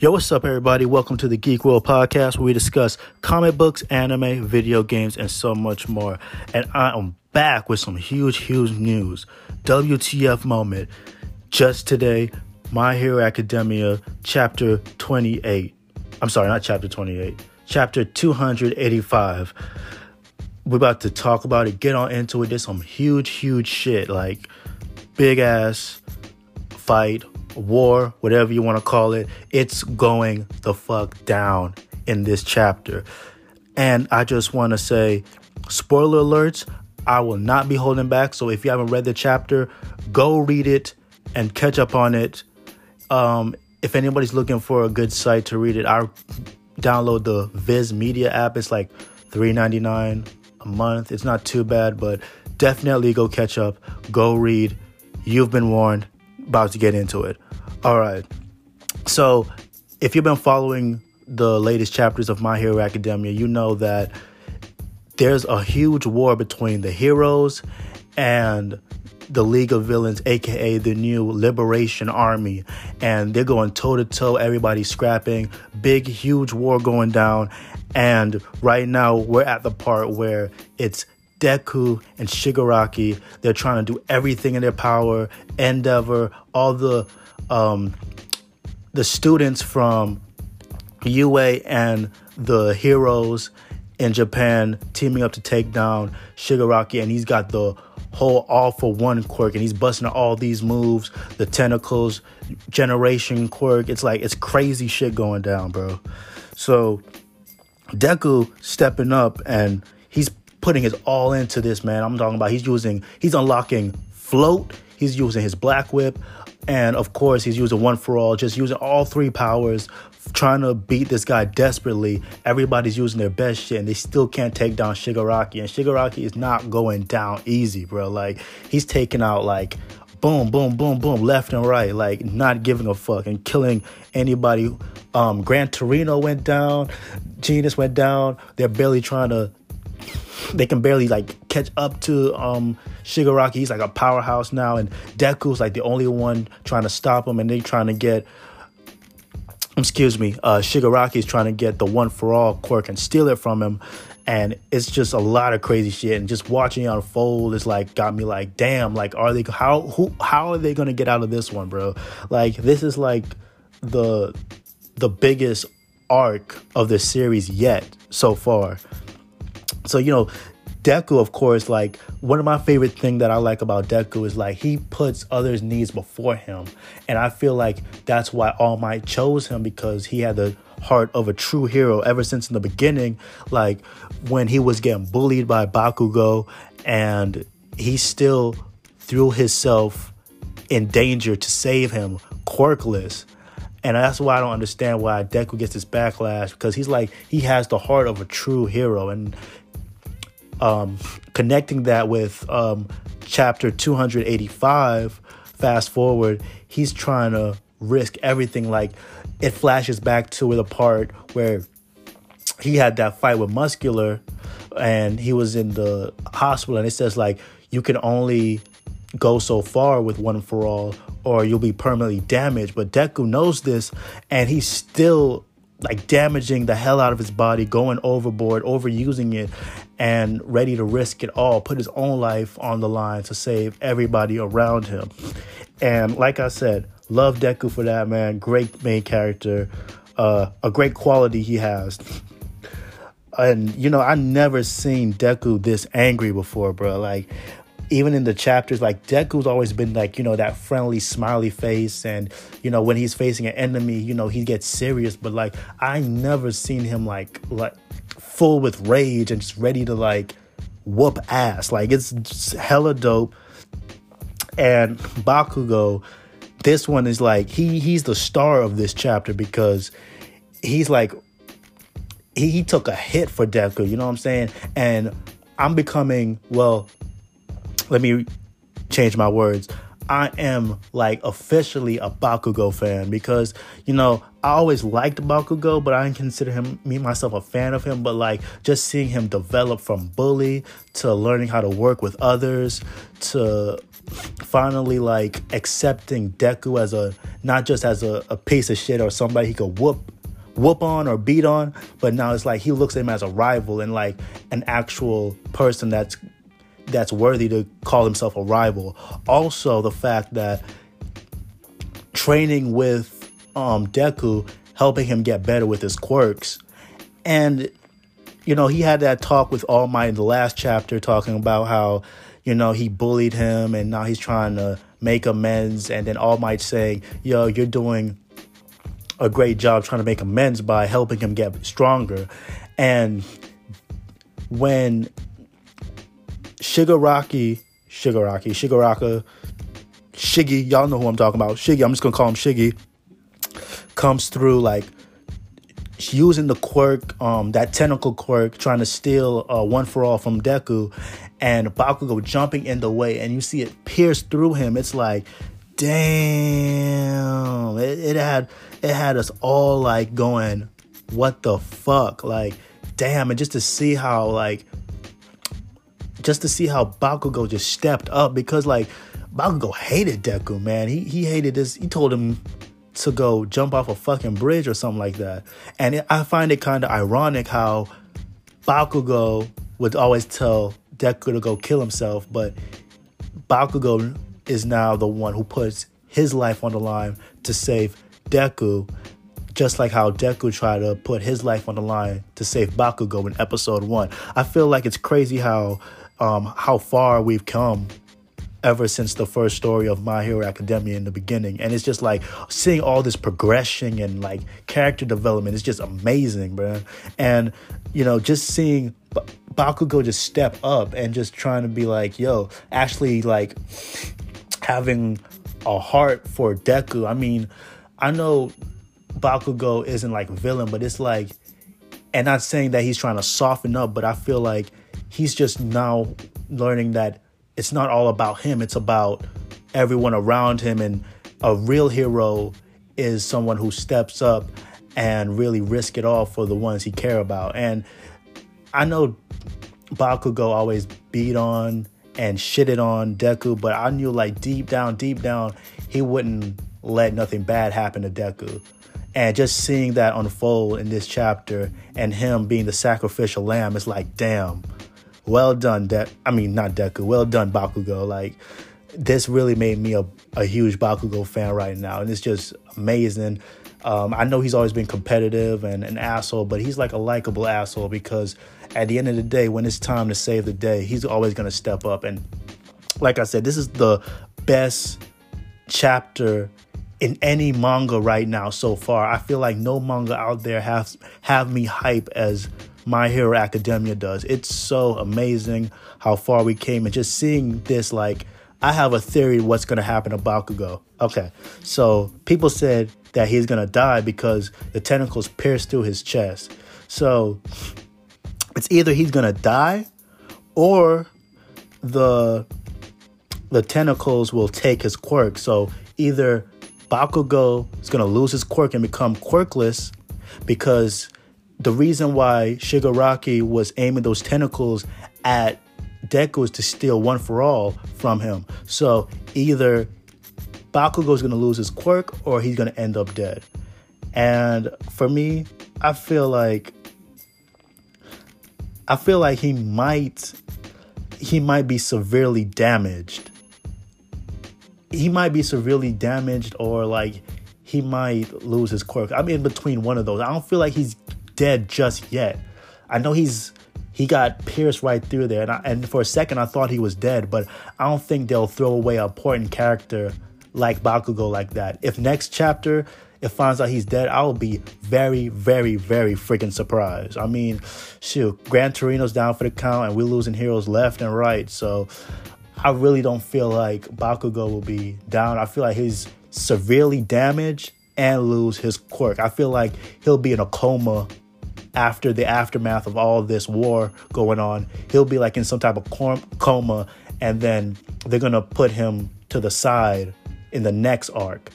Yo, what's up, everybody? Welcome to the Geek World Podcast, where we discuss comic books, anime, video games, and so much more. And I am back with some huge, huge news. WTF moment. Just today, My Hero Academia, chapter 28. I'm sorry, not chapter 28, chapter 285. We're about to talk about it, get on into it. There's some huge, huge shit, like big ass fight war, whatever you want to call it, it's going the fuck down in this chapter. And I just want to say, spoiler alerts, I will not be holding back. So if you haven't read the chapter, go read it and catch up on it. Um, if anybody's looking for a good site to read it, I download the Viz Media app. It's like $3.99 a month. It's not too bad, but definitely go catch up. Go read. You've been warned. About to get into it. All right. So, if you've been following the latest chapters of My Hero Academia, you know that there's a huge war between the heroes and the League of Villains, aka the new Liberation Army. And they're going toe to toe, everybody's scrapping, big, huge war going down. And right now, we're at the part where it's Deku and Shigaraki. They're trying to do everything in their power, Endeavor, all the um, the students from UA and the heroes in Japan teaming up to take down Shigaraki, and he's got the whole all for one quirk, and he's busting all these moves, the tentacles, generation quirk. It's like it's crazy shit going down, bro. So Deku stepping up and he's putting his all into this, man. I'm talking about he's using, he's unlocking float, he's using his black whip, and of course, he's using one for all, just using all three powers, trying to beat this guy desperately. Everybody's using their best shit, and they still can't take down Shigaraki. And Shigaraki is not going down easy, bro. Like, he's taking out, like, boom, boom, boom, boom, left and right, like, not giving a fuck and killing anybody. Um, Gran Torino went down, Genius went down. They're barely trying to they can barely like catch up to um Shigaraki. He's like a powerhouse now, and Deku's like the only one trying to stop him, and they're trying to get excuse me, uh Shigaraki's trying to get the one for all quirk and steal it from him. And it's just a lot of crazy shit. And just watching it unfold is like got me like, damn, like are they how who how are they gonna get out of this one, bro? Like this is like the the biggest arc of the series yet so far. So, you know, Deku, of course, like one of my favorite thing that I like about Deku is like he puts others' needs before him. And I feel like that's why All Might chose him because he had the heart of a true hero ever since in the beginning, like when he was getting bullied by Bakugo and he still threw himself in danger to save him, quirkless. And that's why I don't understand why Deku gets this backlash because he's like he has the heart of a true hero and um, connecting that with um, chapter 285, fast forward, he's trying to risk everything. Like it flashes back to the part where he had that fight with Muscular and he was in the hospital, and it says, like, you can only go so far with one for all or you'll be permanently damaged. But Deku knows this and he's still like damaging the hell out of his body, going overboard, overusing it, and ready to risk it all, put his own life on the line to save everybody around him. And like I said, love Deku for that, man. Great main character, uh, a great quality he has. And you know, I never seen Deku this angry before, bro. Like even in the chapters, like Deku's always been like, you know, that friendly, smiley face. And, you know, when he's facing an enemy, you know, he gets serious. But like, I never seen him like, like full with rage and just ready to like whoop ass. Like, it's hella dope. And Bakugo, this one is like, he he's the star of this chapter because he's like, he, he took a hit for Deku, you know what I'm saying? And I'm becoming, well, let me change my words. I am like officially a Bakugo fan because you know I always liked Bakugo, but I didn't consider him me myself a fan of him. But like just seeing him develop from bully to learning how to work with others to finally like accepting Deku as a not just as a, a piece of shit or somebody he could whoop whoop on or beat on, but now it's like he looks at him as a rival and like an actual person that's that's worthy to call himself a rival. Also, the fact that training with um, Deku, helping him get better with his quirks, and you know he had that talk with All Might in the last chapter, talking about how you know he bullied him and now he's trying to make amends, and then All Might saying, "Yo, you're doing." a great job trying to make amends by helping him get stronger. And when Shigaraki, Shigaraki, Shigaraka, Shiggy, y'all know who I'm talking about. Shiggy, I'm just gonna call him Shiggy. Comes through like using the quirk, um, that tentacle quirk, trying to steal uh, one for all from Deku, and Bakugo jumping in the way, and you see it pierce through him. It's like, damn, it, it had it had us all like going, what the fuck, like, damn, and just to see how like just to see how Bakugo just stepped up because like Bakugo hated Deku, man. He he hated this. He told him to go jump off a fucking bridge or something like that. And it, I find it kind of ironic how Bakugo would always tell Deku to go kill himself, but Bakugo is now the one who puts his life on the line to save Deku, just like how Deku tried to put his life on the line to save Bakugo in episode one. I feel like it's crazy how um, how far we've come ever since the first story of My Hero Academia in the beginning. And it's just like seeing all this progression and like character development is just amazing, bro. And, you know, just seeing Bakugo just step up and just trying to be like, yo, actually like having a heart for Deku. I mean, I know Bakugo isn't like villain, but it's like, and not saying that he's trying to soften up, but I feel like he's just now learning that it's not all about him, it's about everyone around him. And a real hero is someone who steps up and really risk it all for the ones he care about. And I know Bakugo always beat on and shitted on Deku, but I knew like deep down, deep down, he wouldn't let nothing bad happen to Deku. And just seeing that unfold in this chapter and him being the sacrificial lamb is like, damn, well done, De- I mean, not Deku, well done, Bakugo. Like, this really made me a, a huge Bakugo fan right now. And it's just amazing. Um, I know he's always been competitive and an asshole, but he's like a likable asshole because at the end of the day, when it's time to save the day, he's always going to step up. And like I said, this is the best chapter in any manga right now so far. I feel like no manga out there has have me hype as My Hero Academia does. It's so amazing how far we came and just seeing this like I have a theory what's going to happen to Bakugo. Okay. So people said that he's going to die because the tentacles pierced through his chest. So it's either he's going to die or the the tentacles will take his quirk. So either Bakugo is going to lose his quirk and become quirkless because the reason why Shigaraki was aiming those tentacles at Deku is to steal one for all from him. So either Bakugo is going to lose his quirk or he's going to end up dead. And for me, I feel like I feel like he might he might be severely damaged he might be severely damaged or like he might lose his quirk. I'm in between one of those. I don't feel like he's dead just yet. I know he's he got pierced right through there, and, I, and for a second I thought he was dead, but I don't think they'll throw away an important character like Bakugo like that. If next chapter it finds out he's dead, I will be very, very, very freaking surprised. I mean, shoot, Gran Torino's down for the count, and we're losing heroes left and right. So I really don't feel like Bakugo will be down. I feel like he's severely damaged and lose his quirk. I feel like he'll be in a coma after the aftermath of all this war going on. He'll be like in some type of coma, and then they're gonna put him to the side in the next arc.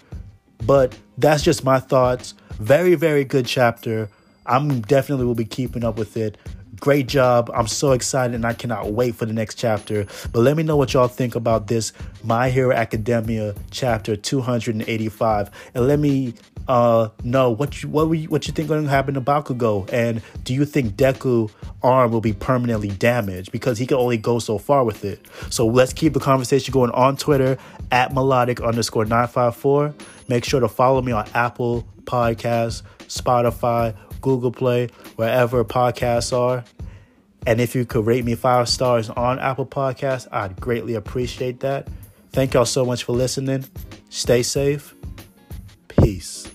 But that's just my thoughts. Very, very good chapter. I'm definitely will be keeping up with it. Great job. I'm so excited and I cannot wait for the next chapter. But let me know what y'all think about this My Hero Academia chapter 285. And let me uh know what you what you, what you think going to happen to Bakugo and do you think Deku arm will be permanently damaged because he can only go so far with it. So let's keep the conversation going on Twitter at melodic underscore 954. Make sure to follow me on Apple Podcasts, Spotify, Google Play, wherever podcasts are. And if you could rate me five stars on Apple Podcasts, I'd greatly appreciate that. Thank y'all so much for listening. Stay safe. Peace.